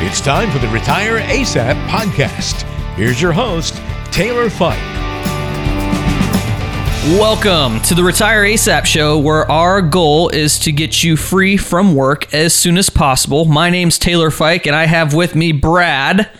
It's time for the Retire ASAP podcast. Here's your host, Taylor Fike. Welcome to the Retire ASAP show, where our goal is to get you free from work as soon as possible. My name's Taylor Fike, and I have with me Brad.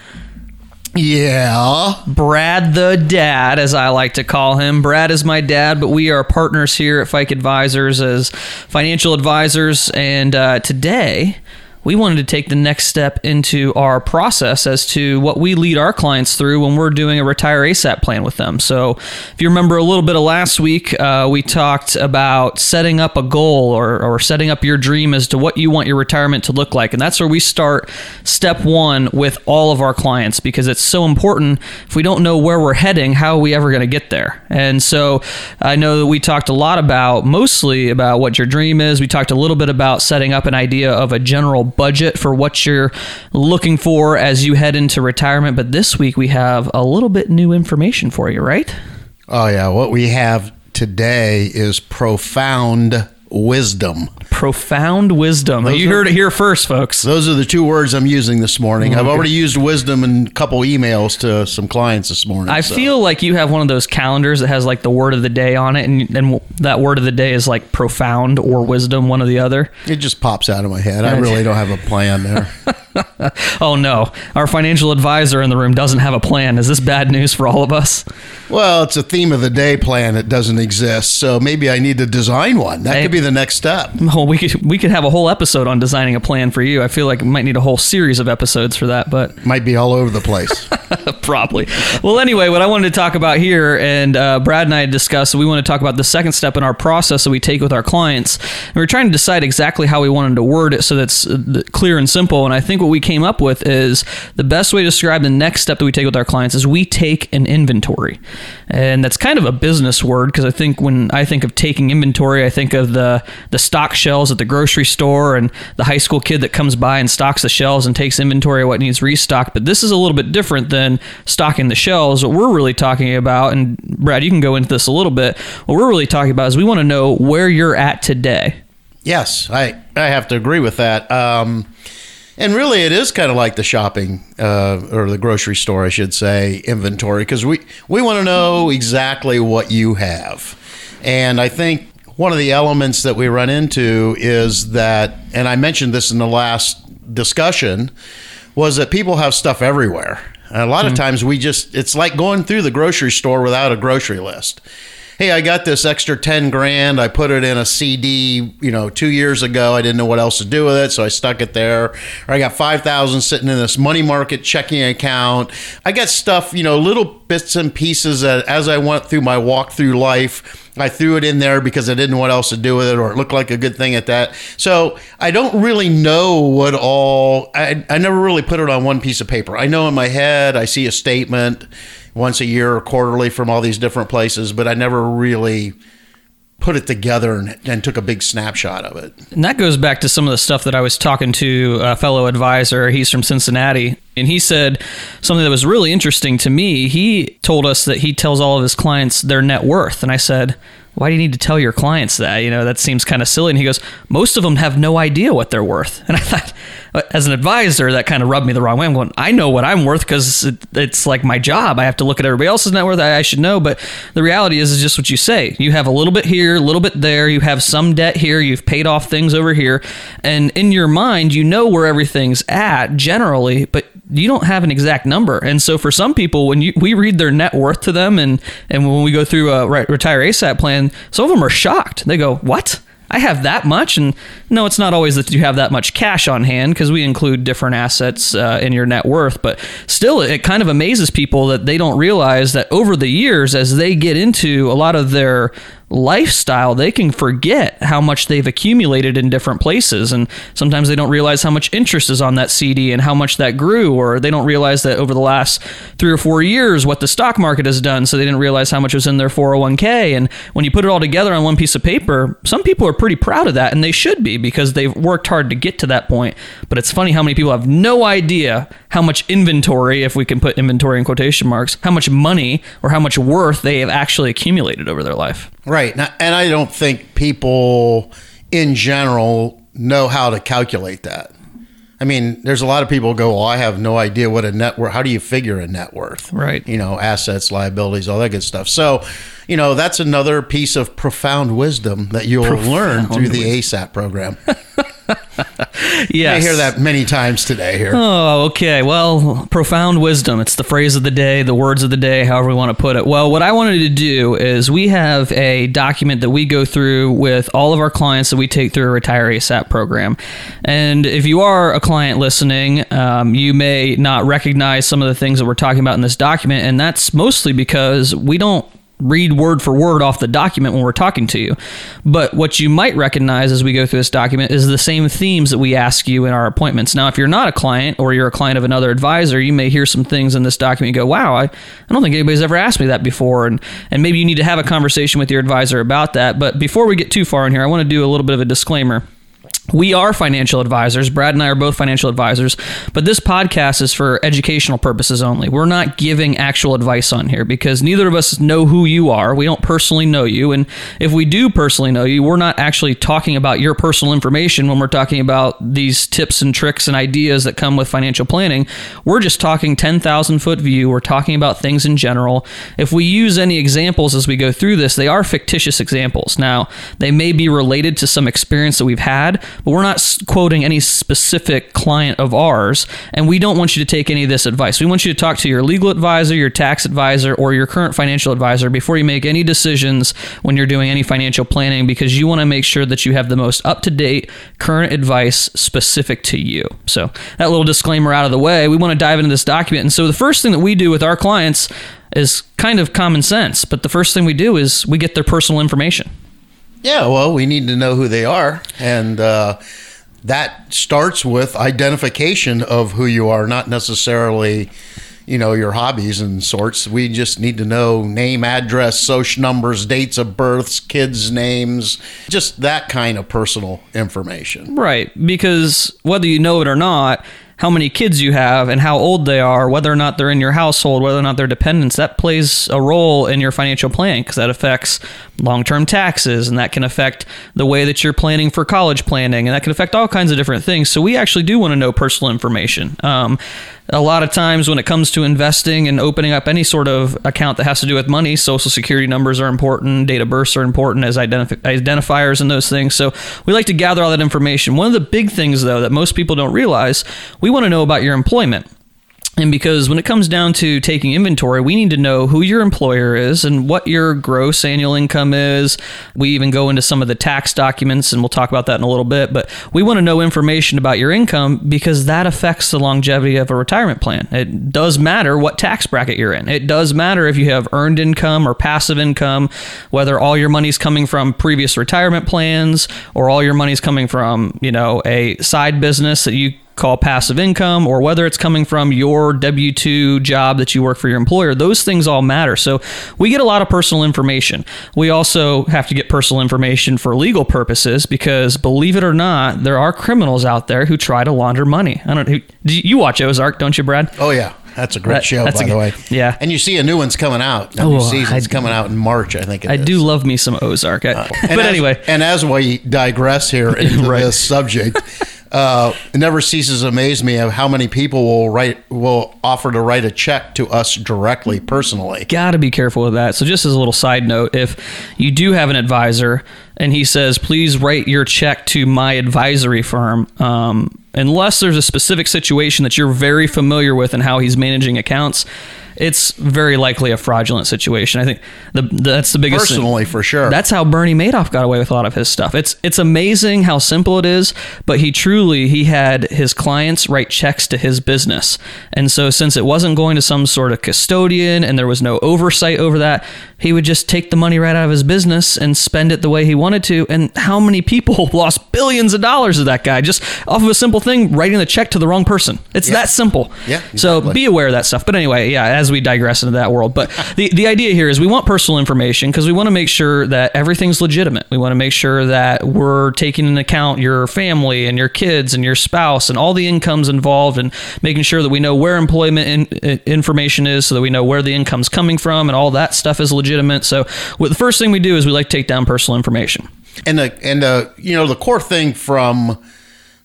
Yeah. Brad the dad, as I like to call him. Brad is my dad, but we are partners here at Fike Advisors as financial advisors. And uh, today, we wanted to take the next step into our process as to what we lead our clients through when we're doing a retire ASAP plan with them. So, if you remember a little bit of last week, uh, we talked about setting up a goal or, or setting up your dream as to what you want your retirement to look like. And that's where we start step one with all of our clients because it's so important. If we don't know where we're heading, how are we ever going to get there? And so, I know that we talked a lot about mostly about what your dream is. We talked a little bit about setting up an idea of a general budget for what you're looking for as you head into retirement. But this week we have a little bit new information for you, right? Oh, yeah. What we have today is profound wisdom. Profound wisdom. Those you are- heard it here first, folks. Those are the two words I'm using this morning. I've already used wisdom in a couple emails to some clients this morning. I so. feel like you have one of those calendars that has like the word of the day on it, and, and that word of the day is like profound or wisdom, one or the other. it just pops out of my head. I really don't have a plan there. Oh no, our financial advisor in the room doesn't have a plan. Is this bad news for all of us? well, it's a theme of the day plan that doesn't exist. So maybe I need to design one. That Hey. could be the next step. Well, we could we could have a whole episode on designing a plan for you. I feel like we might need a whole series of episodes for that, but Might be all over the place. probably. Well, anyway, what I wanted to talk about here, and uh, Brad and I discussed, we want to talk about the second step in our process that we take with our clients. And we're trying to decide exactly how we wanted to word it so that's uh, clear and simple. And I think what we came up with is the best way to describe the next step that we take with our clients is we take an inventory, and that's kind of a business word because I think when I think of taking inventory, I think of the the stock shelves at the grocery store and the high school kid that comes by and stocks the shelves and takes inventory of what needs restocked. But this is a little bit different than stocking the shelves. What we're really talking about, and Brad, you can go into this a little bit. What we're really talking about is we want to know where you're at today. Yes, I, I have to agree with that. Um, and really, it is kind of like the shopping uh, or the grocery store, I should say, inventory, because we, we want to know exactly what you have. And I think one of the elements that we run into is that, and I mentioned this in the last discussion, was that people have stuff everywhere. And a lot of hmm. times we just, it's like going through the grocery store without a grocery list hey, I got this extra 10 grand. I put it in a CD, you know, two years ago. I didn't know what else to do with it. So I stuck it there. Or I got 5,000 sitting in this money market checking account. I got stuff, you know, little bits and pieces that as I went through my walk through life, I threw it in there because I didn't know what else to do with it or it looked like a good thing at that. So I don't really know what all, I, I never really put it on one piece of paper. I know in my head, I see a statement once a year or quarterly from all these different places, but I never really put it together and, and took a big snapshot of it. And that goes back to some of the stuff that I was talking to a fellow advisor. He's from Cincinnati. And he said something that was really interesting to me. He told us that he tells all of his clients their net worth. And I said, why do you need to tell your clients that? You know, that seems kind of silly. And he goes, most of them have no idea what they're worth. And I thought, Uh, as an advisor, that kind of rubbed me the wrong way. I'm going, I know what I'm worth because it, it's like my job. I have to look at everybody else's net worth. I, I should know. But the reality is, is just what you say. You have a little bit here, a little bit there. You have some debt here. You've paid off things over here. And in your mind, you know where everything's at generally, but you don't have an exact number. And so for some people, when you we read their net worth to them, and and when we go through a retire ASAP plan, some of them are shocked. They go, "What? I have that much?" And no, it's not always that you have that much cash on hand because we include different assets uh, in your net worth. But still, it kind of amazes people that they don't realize that over the years, as they get into a lot of their lifestyle, they can forget how much they've accumulated in different places. And sometimes they don't realize how much interest is on that CD and how much that grew, or they don't realize that over the last three or four years what the stock market has done. So they didn't realize how much was in their 401k. And when you put it all together on one piece of paper, some people are pretty proud of that, and they should be because they've worked hard to get to that point. But it's funny how many people have no idea how much inventory, if we can put inventory in quotation marks, how much money or how much worth they have actually accumulated over their life. Right. Now- And I don't think people in general know how to calculate that. I mean, there's a lot of people go, well, I have no idea what a net worth. How do you figure a net worth? Right. You know, assets, liabilities, all that good stuff. So, you know, that's another piece of profound wisdom that you'll learn through the ASAP program. Yes. I hear that many times today here. Oh, okay. Well, profound wisdom. It's the phrase of the day, the words of the day, however we want to put it. Well, what I wanted to do is we have a document that we go through with all of our clients that we take through a Retire ASAP program. And if you are a client listening, um, you may not recognize some of the things that we're talking about in this document. And that's mostly because we don't read word for word off the document when we're talking to you. But what you might recognize as we go through this document is the same themes that we ask you in our appointments. Now, if you're not a client or you're a client of another advisor, you may hear some things in this document and go, wow, I, I don't think anybody's ever asked me that before. And, and maybe you need to have a conversation with your advisor about that. But before we get too far in here, I want to do a little bit of a disclaimer. We are financial advisors. Brad and I are both financial advisors, but this podcast is for educational purposes only. We're not giving actual advice on here because neither of us know who you are. We don't personally know you. And if we do personally know you, we're not actually talking about your personal information when we're talking about these tips and tricks and ideas that come with financial planning. We're just talking 10,000 foot view. We're talking about things in general. If we use any examples as we go through this, they are fictitious examples. Now, they may be related to some experience that we've had but we're not quoting any specific client of ours, and we don't want you to take any of this advice. We want you to talk to your legal advisor, your tax advisor, or your current financial advisor before you make any decisions when you're doing any financial planning because you want to make sure that you have the most up to date current advice specific to you. So, that little disclaimer out of the way, we want to dive into this document. And so, the first thing that we do with our clients is kind of common sense, but the first thing we do is we get their personal information. Yeah, well, we need to know who they are. And uh, that starts with identification of who you are, not necessarily, you know, your hobbies and sorts. We just need to know name, address, social numbers, dates of births, kids' names, just that kind of personal information. Right. Because whether you know it or not, how many kids you have and how old they are, whether or not they're in your household, whether or not they're dependents, that plays a role in your financial plan because that affects long term taxes and that can affect the way that you're planning for college planning and that can affect all kinds of different things. So we actually do want to know personal information. Um, a lot of times when it comes to investing and opening up any sort of account that has to do with money, social security numbers are important, date of births are important as identif- identifiers and those things. So we like to gather all that information. One of the big things, though, that most people don't realize, we want to know about your employment. And because when it comes down to taking inventory, we need to know who your employer is and what your gross annual income is. We even go into some of the tax documents, and we'll talk about that in a little bit. But we want to know information about your income because that affects the longevity of a retirement plan. It does matter what tax bracket you're in. It does matter if you have earned income or passive income, whether all your money's coming from previous retirement plans or all your money's coming from, you know, a side business that you call passive income or whether it's coming from your W 2 job that you work for your employer, those things all matter. So we get a lot of personal information. We also have to get personal information for legal purposes because believe it or not, there are criminals out there who try to launder money. I don't you watch Ozark, don't you, Brad? Oh, yeah. That's a great that, show, by the way. Yeah, and you see a new one's coming out. A new oh, season's I, coming out in March, I think. I is. do love me some Ozark, uh, but as, anyway. And as we digress here into right. this subject, uh, it never ceases to amaze me of how many people will write will offer to write a check to us directly personally. Got to be careful with that. So just as a little side note, if you do have an advisor and he says, "Please write your check to my advisory firm," um, unless there's a specific situation that you're very familiar with and how he's managing accounts it's very likely a fraudulent situation. I think the, that's the biggest personally thing. for sure. That's how Bernie Madoff got away with a lot of his stuff. It's it's amazing how simple it is, but he truly he had his clients write checks to his business, and so since it wasn't going to some sort of custodian and there was no oversight over that, he would just take the money right out of his business and spend it the way he wanted to. And how many people lost billions of dollars of that guy just off of a simple thing, writing the check to the wrong person? It's yeah. that simple. Yeah. Exactly. So be aware of that stuff. But anyway, yeah, as we digress into that world, but the, the idea here is we want personal information because we want to make sure that everything's legitimate. We want to make sure that we're taking into account your family and your kids and your spouse and all the incomes involved and making sure that we know where employment in, information is so that we know where the income's coming from and all that stuff is legitimate legitimate. So the first thing we do is we like to take down personal information. And the and the you know the core thing from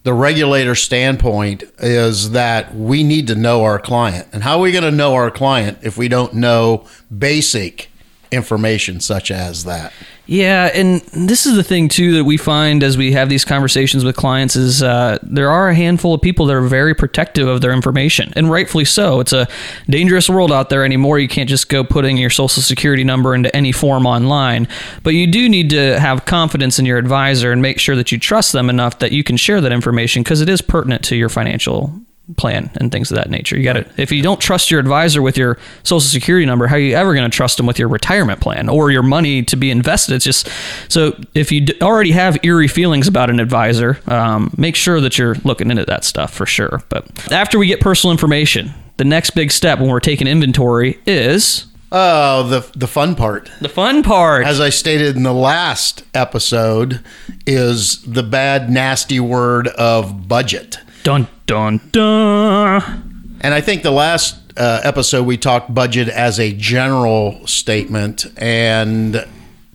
the regulator standpoint is that we need to know our client. And how are we going to know our client if we don't know basic information such as that? Yeah, and this is the thing too that we find as we have these conversations with clients is uh, there are a handful of people that are very protective of their information, and rightfully so. It's a dangerous world out there anymore. You can't just go putting your social security number into any form online, but you do need to have confidence in your advisor and make sure that you trust them enough that you can share that information because it is pertinent to your financial plan and things of that nature. You got to if you don't trust your advisor with your social security number, how are you ever going to trust them with your retirement plan or your money to be invested? It's just so if you already have eerie feelings about an advisor, um, make sure that you're looking into that stuff for sure. But after we get personal information, the next big step when we're taking inventory is Oh, the the fun part. the fun part. As I stated in the last episode, is the bad, nasty word of budget. Dun dun dun. And I think the last uh, episode we talked budget as a general statement. And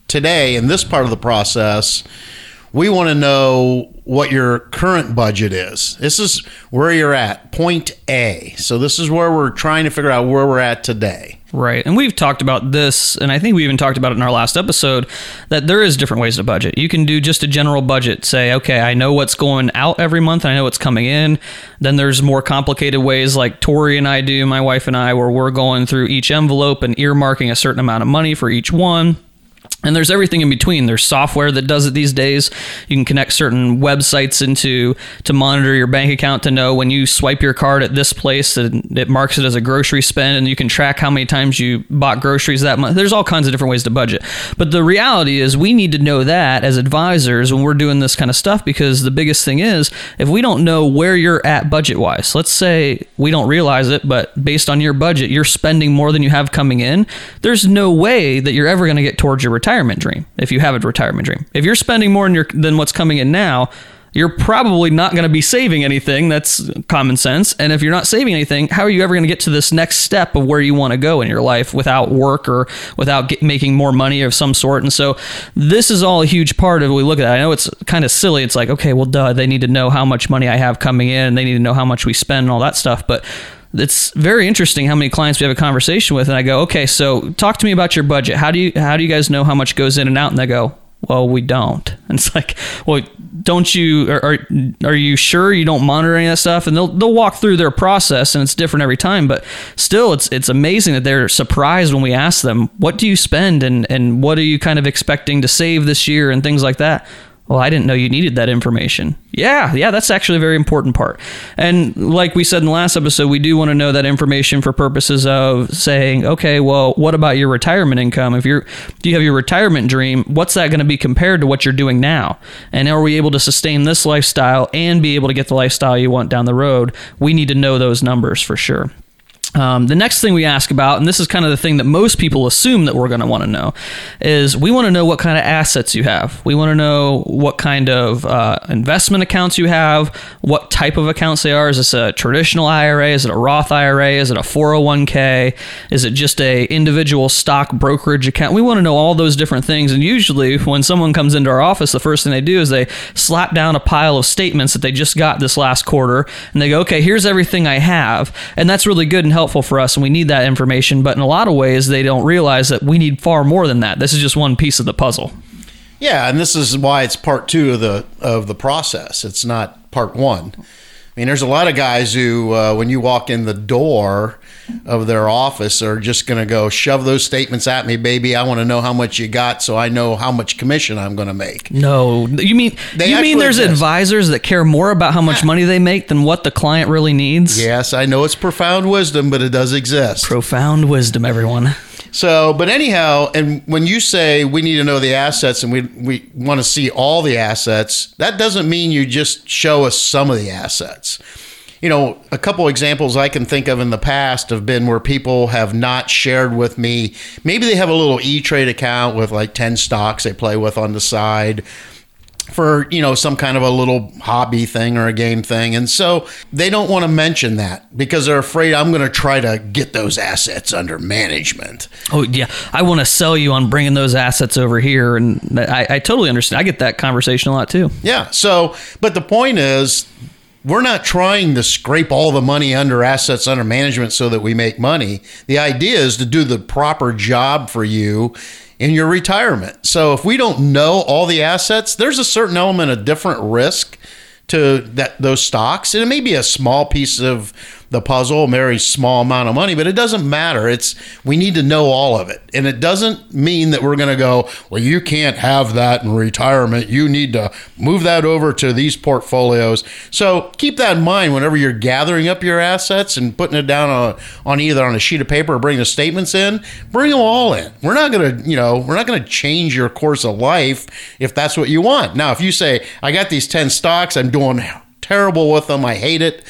today, in this part of the process, we want to know what your current budget is. This is where you're at, point A. So, this is where we're trying to figure out where we're at today. Right. And we've talked about this, and I think we even talked about it in our last episode that there is different ways to budget. You can do just a general budget, say, okay, I know what's going out every month and I know what's coming in. Then there's more complicated ways like Tori and I do, my wife and I, where we're going through each envelope and earmarking a certain amount of money for each one. And there's everything in between. There's software that does it these days. You can connect certain websites into to monitor your bank account to know when you swipe your card at this place and it marks it as a grocery spend and you can track how many times you bought groceries that month. There's all kinds of different ways to budget. But the reality is we need to know that as advisors when we're doing this kind of stuff because the biggest thing is if we don't know where you're at budget wise. Let's say we don't realize it, but based on your budget, you're spending more than you have coming in. There's no way that you're ever going to get towards your retirement dream if you have a retirement dream. If you're spending more than, your, than what's coming in now, you're probably not going to be saving anything. That's common sense. And if you're not saving anything, how are you ever going to get to this next step of where you want to go in your life without work or without get, making more money of some sort? And so this is all a huge part of what we look at. I know it's kind of silly. It's like, okay, well, duh, they need to know how much money I have coming in. They need to know how much we spend and all that stuff. But it's very interesting how many clients we have a conversation with and I go, "Okay, so talk to me about your budget. How do you how do you guys know how much goes in and out?" And they go, "Well, we don't." And it's like, "Well, don't you are, are are you sure you don't monitor any of that stuff?" And they'll they'll walk through their process and it's different every time, but still it's it's amazing that they're surprised when we ask them, "What do you spend and and what are you kind of expecting to save this year?" and things like that. Well, I didn't know you needed that information. Yeah, yeah, that's actually a very important part. And like we said in the last episode, we do want to know that information for purposes of saying, okay, well, what about your retirement income? If you're do you have your retirement dream, what's that going to be compared to what you're doing now? And are we able to sustain this lifestyle and be able to get the lifestyle you want down the road? We need to know those numbers for sure. Um, the next thing we ask about, and this is kind of the thing that most people assume that we're going to want to know, is we want to know what kind of assets you have. We want to know what kind of uh, investment accounts you have, what type of accounts they are. Is this a traditional IRA? Is it a Roth IRA? Is it a 401k? Is it just a individual stock brokerage account? We want to know all those different things. And usually, when someone comes into our office, the first thing they do is they slap down a pile of statements that they just got this last quarter, and they go, "Okay, here's everything I have," and that's really good and helpful for us and we need that information but in a lot of ways they don't realize that we need far more than that this is just one piece of the puzzle Yeah, and this is why it's part two of the of the process. It's not part one. I mean, there's a lot of guys who, uh, when you walk in the door of their office, are just going to go shove those statements at me, baby. I want to know how much you got, so I know how much commission I'm going to make. no you mean They you mean there's exist. advisors that care more about how much money they make than what the client really needs Yes, I know it's profound wisdom, but it does exist. profound wisdom everyone So, but anyhow, and when you say we need to know the assets and we we want to see all the assets, that doesn't mean you just show us some of the assets. You know, a couple examples I can think of in the past have been where people have not shared with me. Maybe they have a little E Trade account with like 10 stocks they play with on the side. for you know some kind of a little hobby thing or a game thing and so they don't want to mention that because they're afraid i'm going to try to get those assets under management Oh yeah, I want to sell you on bringing those assets over here, and I, I totally understand. I get that conversation a lot too. yeah so but the point is we're not trying to scrape all the money under assets under management so that we make money. The idea is to do the proper job for you in your retirement. So if we don't know all the assets there's a certain element of different risk to that those stocks. And it may be a small piece of the puzzle very small amount of money but it doesn't matter. It's we need to know all of it. And it doesn't mean that we're going to go well you can't have that in retirement. You need to move that over to these portfolios. So keep that in mind whenever you're gathering up your assets and putting it down on, on either on a sheet of paper or bring the statements in bring them all in. We're not going to you know we're not going to change your course of life if that's what you want. Now if you say i got these 10 stocks i'm doing terrible with them i hate it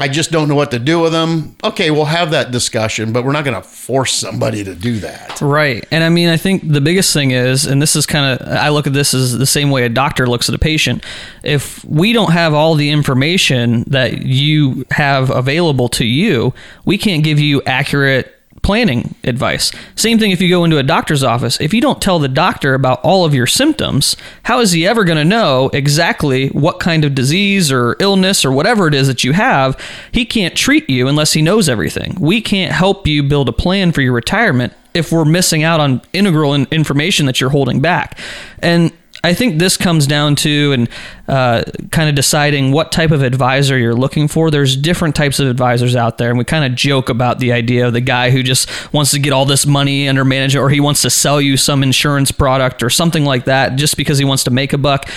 I just don't know what to do with them. Okay, we'll have that discussion, but we're not going to force somebody to do that. Right. And I mean, I think the biggest thing is, and this is kind of, I look at this as the same way a doctor looks at a patient. If we don't have all the information that you have available to you, we can't give you accurate planning advice. Same thing if you go into a doctor's office. If you don't tell the doctor about all of your symptoms, how is he ever going to know exactly what kind of disease or illness or whatever it is that you have? He can't treat you unless he knows everything. We can't help you build a plan for your retirement if we're missing out on integral information that you're holding back. And I think this comes down to and uh, kind of deciding what type of advisor you're looking for. There's different types of advisors out there, and we kind of joke about the idea of the guy who just wants to get all this money under management, or he wants to sell you some insurance product or something like that, just because he wants to make a buck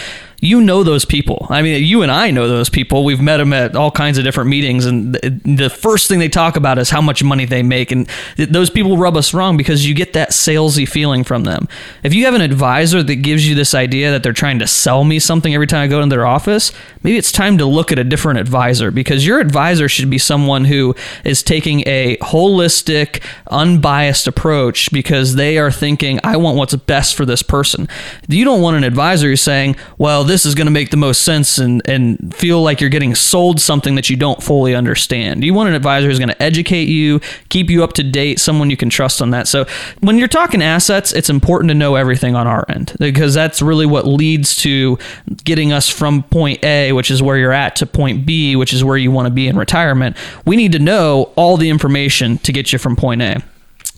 you know those people. I mean, you and I know those people. We've met them at all kinds of different meetings, and the first thing they talk about is how much money they make. And those people rub us wrong because you get that salesy feeling from them. If you have an advisor that gives you this idea that they're trying to sell me something every time I go into their office, maybe it's time to look at a different advisor because your advisor should be someone who is taking a holistic, unbiased approach because they are thinking, I want what's best for this person. You don't want an advisor who's saying, well, this is going to make the most sense and, and feel like you're getting sold something that you don't fully understand. You want an advisor who's going to educate you, keep you up to date, someone you can trust on that. So when you're talking assets, it's important to know everything on our end because that's really what leads to getting us from point A, which is where you're at, to point B, which is where you want to be in retirement. We need to know all the information to get you from point A.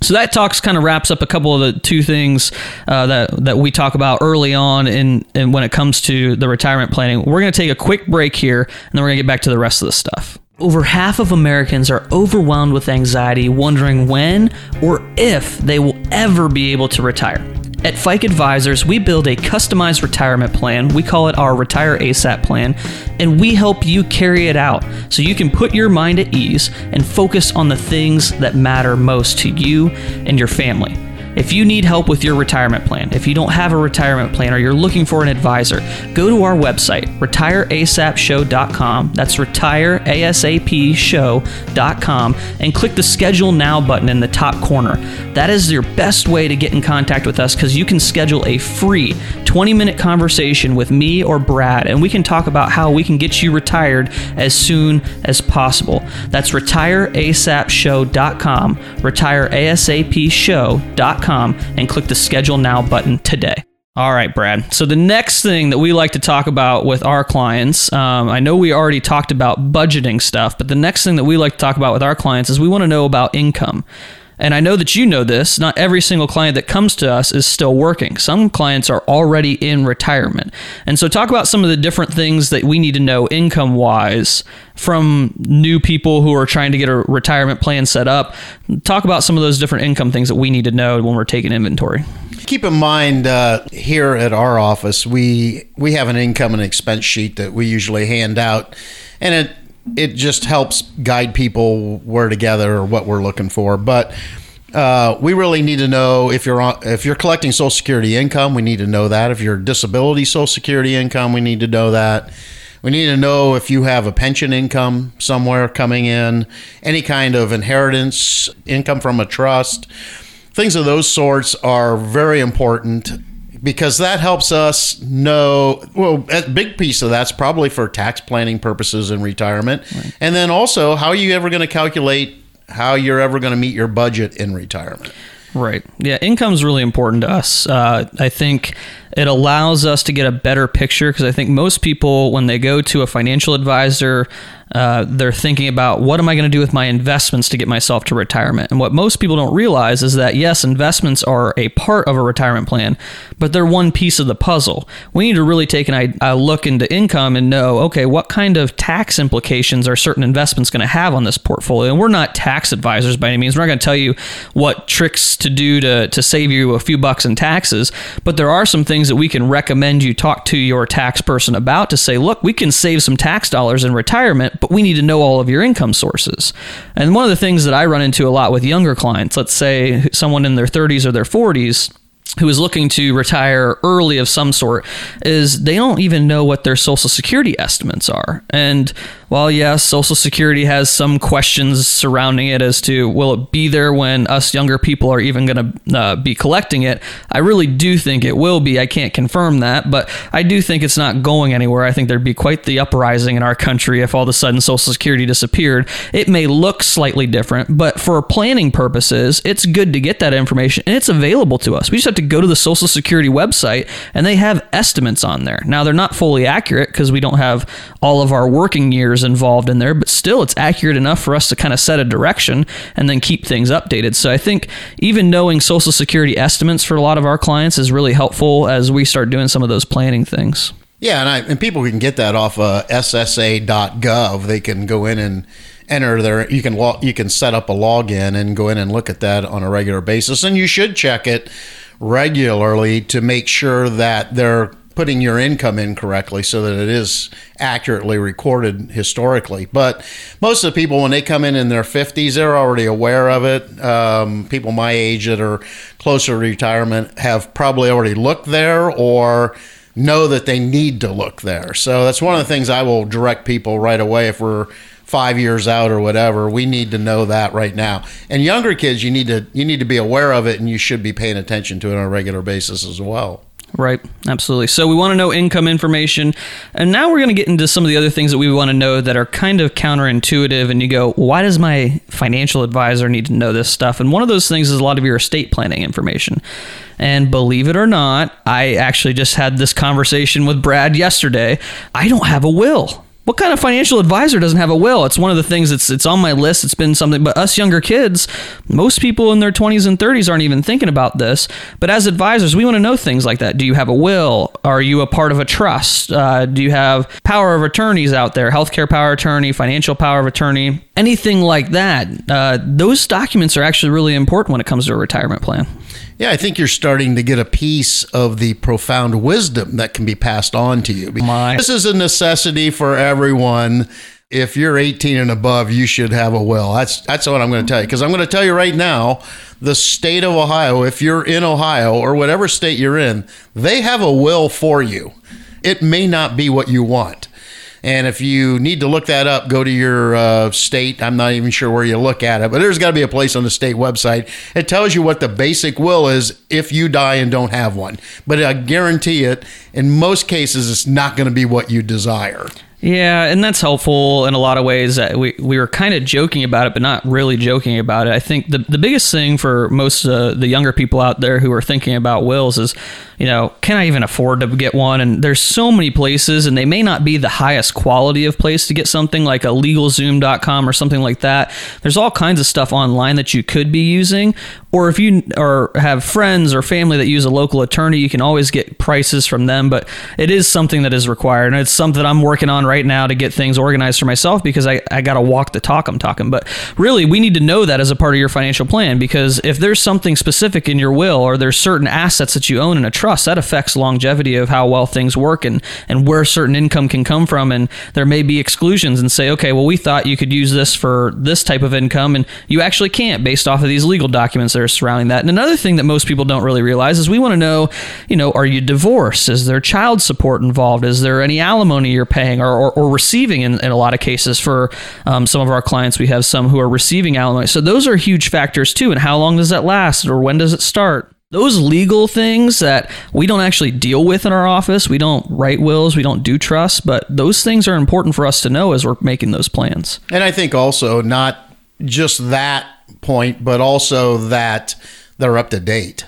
So that talks kind of wraps up a couple of the two things uh, that that we talk about early on in, in when it comes to the retirement planning. We're going to take a quick break here, and then we're going to get back to the rest of the stuff. Over half of Americans are overwhelmed with anxiety, wondering when or if they will ever be able to retire. At Fike Advisors, we build a customized retirement plan. We call it our Retire ASAP plan, and we help you carry it out so you can put your mind at ease and focus on the things that matter most to you and your family. If you need help with your retirement plan, if you don't have a retirement plan or you're looking for an advisor, go to our website, retireasapshow.com. That's retireasapshow.com and click the schedule now button in the top corner. That is your best way to get in contact with us because you can schedule a free 20 minute conversation with me or Brad and we can talk about how we can get you retired as soon as possible. That's retireasapshow.com, retireasapshow.com, and click the schedule now button today. All right, Brad. So the next thing that we like to talk about with our clients, um, I know we already talked about budgeting stuff, but the next thing that we like to talk about with our clients is we want to know about income. And I know that you know this. Not every single client that comes to us is still working. Some clients are already in retirement. And so, talk about some of the different things that we need to know income wise from new people who are trying to get a retirement plan set up. Talk about some of those different income things that we need to know when we're taking inventory. Keep in mind uh, here at our office, we we have an income and expense sheet that we usually hand out, and it it just helps guide people where to gather or what we're looking for. But uh, we really need to know if you're on, if you're collecting Social Security income, we need to know that. If you're disability Social Security income, we need to know that. We need to know if you have a pension income somewhere coming in, any kind of inheritance income from a trust. Things of those sorts are very important because that helps us know. Well, a big piece of that's probably for tax planning purposes in retirement, and then also how are you ever going to calculate how you're ever going to meet your budget in retirement. Right. Yeah, income is really important to us. Uh, I think it allows us to get a better picture because I think most people, when they go to a financial advisor, uh, they're thinking about what am I going to do with my investments to get myself to retirement. And what most people don't realize is that yes, investments are a part of a retirement plan, but they're one piece of the puzzle. We need to really take an, a look into income and know okay, what kind of tax implications are certain investments going to have on this portfolio? And we're not tax advisors by any means. We're not going to tell you what tricks to do to, to save you a few bucks in taxes, but there are some things that we can recommend you talk to your tax person about to say, look, we can save some tax dollars in retirement but we need to know all of your income sources. And one of the things that I run into a lot with younger clients, let's say someone in their 30s or their 40s, who is looking to retire early of some sort is they don't even know what their social security estimates are. And while yes, Social Security has some questions surrounding it as to will it be there when us younger people are even going to uh, be collecting it, I really do think it will be. I can't confirm that, but I do think it's not going anywhere. I think there'd be quite the uprising in our country if all of a sudden Social Security disappeared. It may look slightly different, but for planning purposes, it's good to get that information and it's available to us. We just have to go to the Social Security website and they have estimates on there. Now, they're not fully accurate because we don't have all of our working years involved in there, but still it's accurate enough for us to kind of set a direction and then keep things updated. So I think even knowing Social Security estimates for a lot of our clients is really helpful as we start doing some of those planning things. Yeah, and, I, and people can get that off uh, SSA.gov. They can go in and enter their. You can log, you can set up a login and go in and look at that on a regular basis, and you should check it regularly to make sure that they're putting your income in correctly so that it is accurately recorded historically. But most of the people, when they come in in their 50s, they're already aware of it. Um, people my age that are closer to retirement have probably already looked there or know that they need to look there. So that's one of the things I will direct people right away if we're five years out or whatever we need to know that right now and younger kids you need to you need to be aware of it and you should be paying attention to it on a regular basis as well Right, absolutely. So we want to know income information. And now we're going to get into some of the other things that we want to know that are kind of counterintuitive. And you go, why does my financial advisor need to know this stuff? And one of those things is a lot of your estate planning information. And believe it or not, I actually just had this conversation with Brad yesterday. I don't have a will. What kind of financial advisor doesn't have a will? It's one of the things that's it's on my list. It's been something, but us younger kids, most people in their 20s and 30s aren't even thinking about this. But as advisors, we want to know things like that. Do you have a will? Are you a part of a trust? Uh, do you have power of attorneys out there? Healthcare power attorney, financial power of attorney, anything like that. Uh, those documents are actually really important when it comes to a retirement plan. Yeah, I think you're starting to get a piece of the profound wisdom that can be passed on to you. My. This is a necessity for everyone. Everyone if you're 18 and above, you should have a will. That's that's what I'm going to tell you because I'm going to tell you right now, the state of Ohio, if you're in Ohio or whatever state you're in, they have a will for you. It may not be what you want. And if you need to look that up, go to your uh, state. I'm not even sure where you look at it, but there's got to be a place on the state website. It tells you what the basic will is if you die and don't have one. But I guarantee it, in most cases, it's not going to be what you desire. Yeah, and that's helpful in a lot of ways. We we were kind of joking about it, but not really joking about it. I think the the biggest thing for most uh, the younger people out there who are thinking about wills is, you know, can I even afford to get one? And there's so many places, and they may not be the highest quality of place to get something like a LegalZoom.com or something like that. There's all kinds of stuff online that you could be using, or if you or have friends or family that use a local attorney, you can always get prices from them. But it is something that is required, and it's something I'm working on right right now to get things organized for myself because I, I got to walk the talk I'm talking. But really, we need to know that as a part of your financial plan because if there's something specific in your will or there's certain assets that you own in a trust, that affects longevity of how well things work and, and where certain income can come from. And there may be exclusions and say, okay, well, we thought you could use this for this type of income, and you actually can't based off of these legal documents that are surrounding that. And another thing that most people don't really realize is we want to know, you know, are you divorced? Is there child support involved? Is there any alimony you're paying or, or, or receiving in, in, a lot of cases for um, some of our clients. We have some who are receiving alimony. So those are huge factors too. And how long does that last or when does it start? those legal things that we don't actually deal with in our office, we don't write wills, we don't do trusts, but those things are important for us to know as we're making those plans. And I think also not just that point, but also that they're up to date.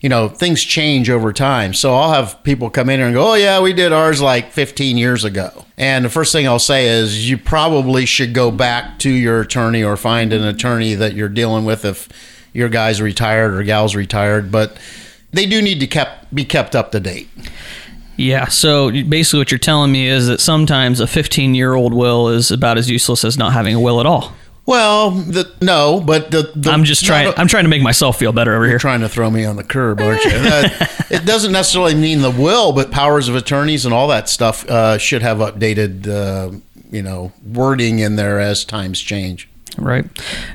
You know, things change over time. So I'll have people come in here and go, Oh, yeah, we did ours like 15 years ago. And the first thing I'll say is you probably should go back to your attorney or find an attorney that you're dealing with if your guy's retired or gal's retired. But they do need to kept, be kept up to date. Yeah, so basically what you're telling me is that sometimes a 15 year old will is about as useless as not having a will at all. Well, the, no, but the, the I'm just trying. I'm trying to make myself feel better over here. You're trying to throw me on the curb, aren't you? It doesn't necessarily mean the will, but powers of attorneys and all that stuff uh, should have updated, uh, you know, wording in there as times change. Right,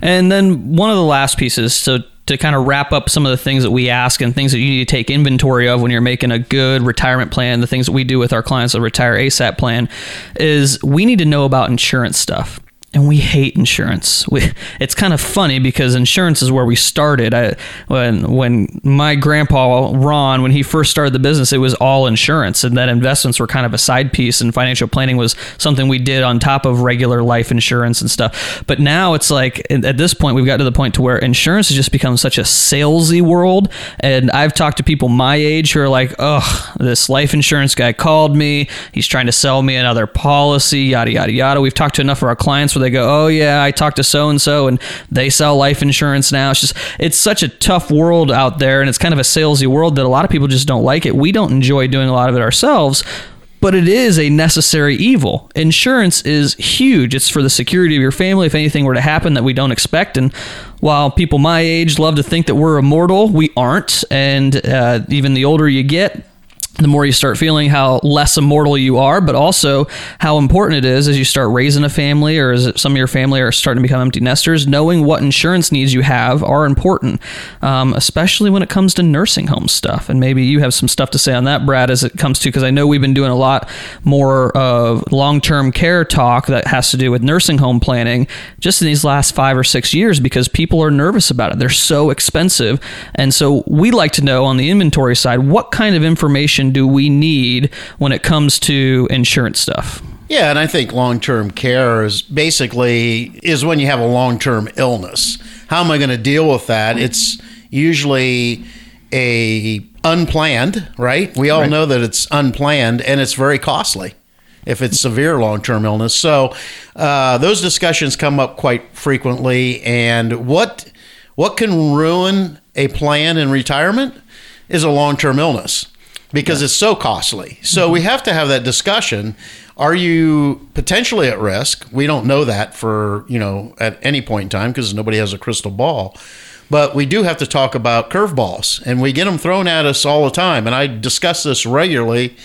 and then one of the last pieces. So to kind of wrap up some of the things that we ask and things that you need to take inventory of when you're making a good retirement plan, the things that we do with our clients, a retire ASAP plan, is we need to know about insurance stuff and we hate insurance. We, it's kind of funny because insurance is where we started. I, when when my grandpa Ron, when he first started the business, it was all insurance, and that investments were kind of a side piece, and financial planning was something we did on top of regular life insurance and stuff. But now it's like at this point we've got to the point to where insurance has just become such a salesy world, and I've talked to people my age who are like, "Ugh, this life insurance guy called me. He's trying to sell me another policy, yada yada yada." We've talked to enough of our clients they go, "Oh yeah, I talked to so and so, and they sell life insurance now." It's just it's such a tough world out there, and it's kind of a salesy world that a lot of people just don't like it. We don't enjoy doing a lot of it ourselves. But it is a necessary evil. Insurance is huge. It's for the security of your family if anything were to happen that we don't expect. And while people my age love to think that we're immortal, we aren't. And uh, even the older you get, the more you start feeling how less immortal you are, but also how important it is as you start raising a family or as some of your family are starting to become empty nesters, knowing what insurance needs you have are important, um, especially when it comes to nursing home stuff. And maybe you have some stuff to say on that, Brad, as it comes to, because I know we've been doing a lot more of long term care talk that has to do with nursing home planning just in these last five or six years because people are nervous about it. They're so expensive. And so we like to know on the inventory side what kind of information do we need when it comes to insurance stuff? Yeah, and I think long-term care is basically is when you have a long-term illness. How am I going to deal with that? It's usually a unplanned, right? We all right. know that it's unplanned and it's very costly if it's severe long-term illness. So uh, those discussions come up quite frequently. And what what can ruin a plan in retirement is a long-term illness because yeah. it's so costly. So mm-hmm. we have to have that discussion. Are you potentially at risk? We don't know that for, you know, at any point in time because nobody has a crystal ball. But we do have to talk about curveballs and we get them thrown at us all the time. And I discuss this regularly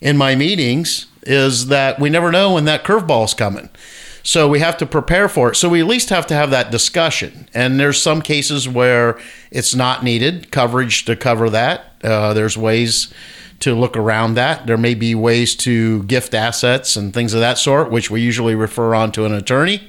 in my meetings is that we never know when that curveball's coming. So we have to prepare for it. So we at least have to have that discussion. And there's some cases where it's not needed coverage to cover that. Uh, there's ways to look around that. There may be ways to gift assets and things of that sort, which we usually refer on to an attorney.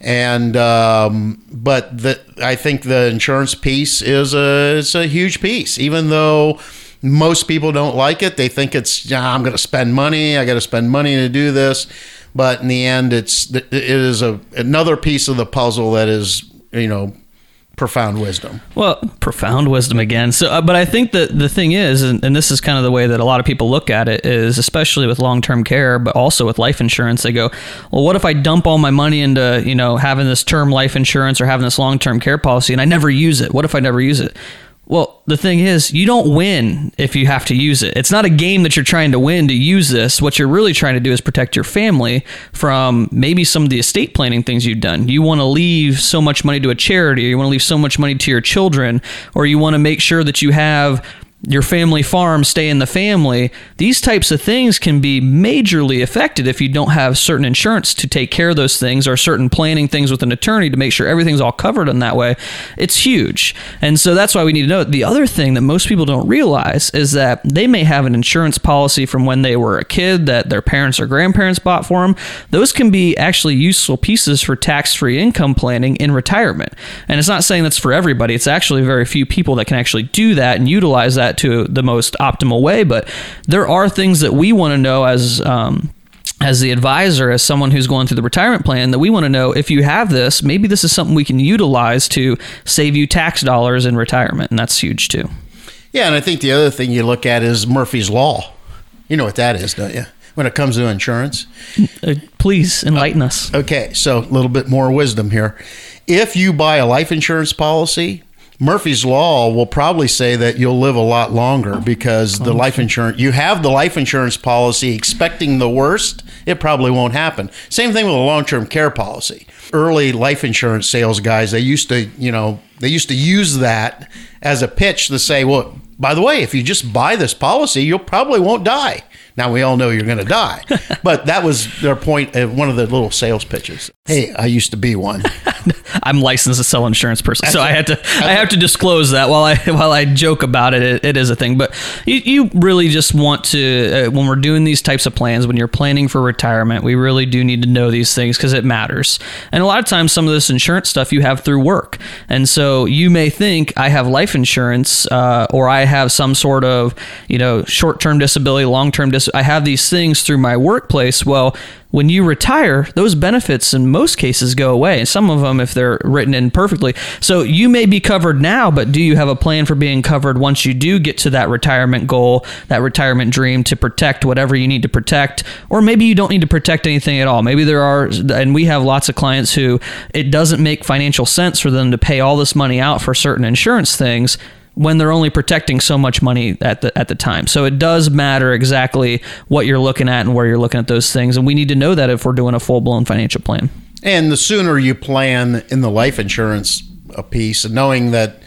And um, but the, I think the insurance piece is a a huge piece, even though most people don't like it. They think it's yeah, I'm going to spend money. I got to spend money to do this. But in the end, it's it is a another piece of the puzzle that is you know profound wisdom. Well, profound wisdom again. So, uh, but I think that the thing is, and, and, this is kind of the way that a lot of people look at it, is especially with long term care, but also with life insurance. They go, well, what if I dump all my money into you know having this term life insurance or having this long term care policy, and I never use it? What if I never use it? The thing is, you don't win if you have to use it. It's not a game that you're trying to win to use this. What you're really trying to do is protect your family from maybe some of the estate planning things you've done. You want to leave so much money to a charity, or you want to leave so much money to your children, or you want to make sure that you have your family farm stay in the family. These types of things can be majorly affected if you don't have certain insurance to take care of those things or certain planning things with an attorney to make sure everything's all covered in that way. It's huge. And so that's why we need to know. The other thing that most people don't realize is that they may have an insurance policy from when they were a kid that their parents or grandparents bought for them. Those can be actually useful pieces for tax free income planning in retirement. And it's not saying that's for everybody, it's actually very few people that can actually do that and utilize that to the most optimal way. But there are things that we want to know as um, as the advisor, as someone who's going through the retirement plan, that we want to know if you have this, maybe this is something we can utilize to save you tax dollars in retirement, and that's huge too. Yeah, and I think the other thing you look at is Murphy's Law. You know what that is, don't you? When it comes to insurance. Uh, please enlighten us. Okay, so a little bit more wisdom here. If you buy a life insurance policy, Murphy's Law will probably say that you'll live a lot longer because the oh, life insurance, you have the life insurance policy expecting the worst, it probably won't happen. Same thing with a long term care policy. Early life insurance sales guys, they used to, you know, they used to use that as a pitch to say, well, by the way, if you just buy this policy, you'll probably won't die. Now we all know you're going to die, but that was their point of one of the little sales pitches. Hey, I used to be one. I'm licensed to sell insurance person, so I had to I have to disclose that while I while I joke about it, it, it is a thing. But you, you really just want to uh, when we're doing these types of plans, when you're planning for retirement, we really do need to know these things because it matters. And a lot of times, some of this insurance stuff you have through work, and so you may think I have life insurance uh, or I have some sort of you know short term disability, long term dis. I have these things through my workplace. Well when you retire, those benefits in most cases go away. And some of them, if they're written in perfectly. So you may be covered now, but do you have a plan for being covered once you do get to that retirement goal, that retirement dream to protect whatever you need to protect? Or maybe you don't need to protect anything at all. Maybe there are, and we have lots of clients who it doesn't make financial sense for them to pay all this money out for certain insurance things when they're only protecting so much money at the at the time. So it does matter exactly what you're looking at and where you're looking at those things, and we need to know that if we're doing a full blown financial plan. And the sooner you plan in the life insurance piece, and knowing that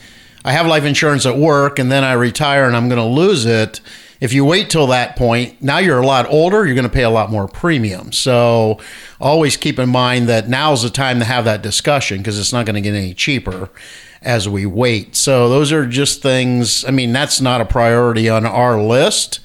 I have life insurance at work, and then I retire and I'm going to lose it. If you wait till that point, now you're a lot older, you're going to pay a lot more premium. So always keep in mind that now's the time to have that discussion because it's not going to get any cheaper as we wait. So those are just things. I mean, that's not a priority on our list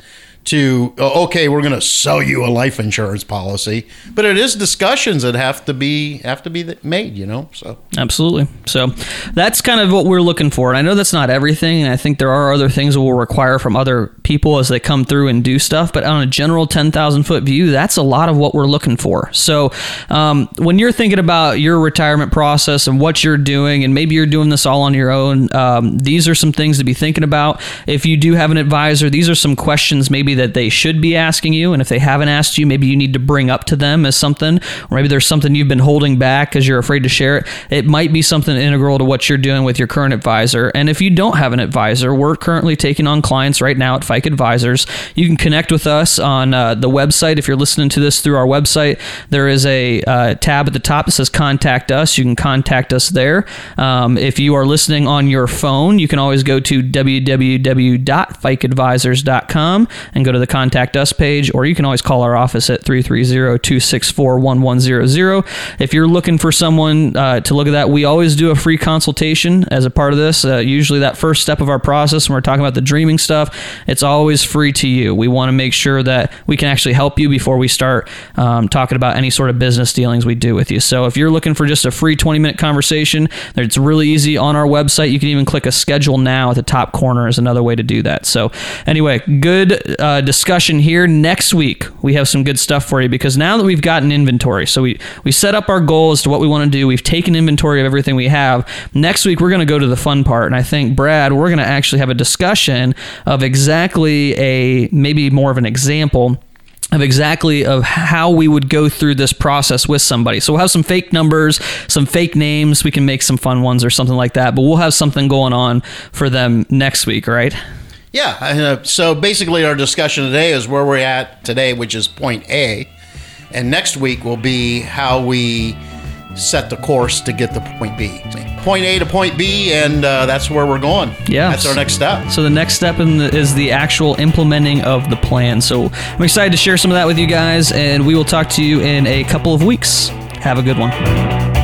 to oh, okay we're going to sell you a life insurance policy but it is discussions that have to be have to be made you know so. Absolutely. So that's kind of what we're looking for and i know that's not everything and i think there are other things we'll require from other people as they come through and do stuff but on a general 10000 foot view that's a lot of what we're looking for. So um, when you're thinking about your retirement process and what you're doing and maybe you're doing this all on your own um, these are some things to be thinking about. If you do have an advisor these are some questions maybe that they should be asking you. And if they haven't asked you, maybe you need to bring up to them as something, or maybe there's something you've been holding back because you're afraid to share it. It might be something integral to what you're doing with your current advisor. And if you don't have an advisor, we're currently taking on clients right now at Fike Advisors. You can connect with us on uh, the website. If you're listening to this through our website, there is a uh, tab at the top that says Contact Us. You can contact us there. Um, if you are listening on your phone, you can always go to www.fikeadvisors.com and go to the contact us page, or you can always call our office at 330 264 1100. If you're looking for someone uh, to look at that, we always do a free consultation as a part of this. Uh, usually, that first step of our process, when we're talking about the dreaming stuff, it's always free to you. We want to make sure that we can actually help you before we start um, talking about any sort of business dealings we do with you. So, if you're looking for just a free 20 minute conversation, it's really easy on our website. You can even click a schedule now at the top corner, is another way to do that. So, anyway, good uh, Uh, discussion here. Next week, we have some good stuff for you because now that we've gotten inventory, so we, we set up our goal as to what we want to do, we've taken inventory of everything we have. Next week, we're going to go to the fun part. And I think, Brad, we're going to actually have a discussion of exactly a maybe more of an example of exactly of how we would go through this process with somebody. So we'll have some fake numbers, some fake names. We can make some fun ones or something like that. But we'll have something going on for them next week, right? Yeah. Uh, so basically, our discussion today is where we're at today, which is point A. And next week will be how we set the course to get to point B. Point A to point B, and uh, that's where we're going. Yeah. That's our next step. So the next step in the, is the actual implementing of the plan. So I'm excited to share some of that with you guys, and we will talk to you in a couple of weeks. Have a good one.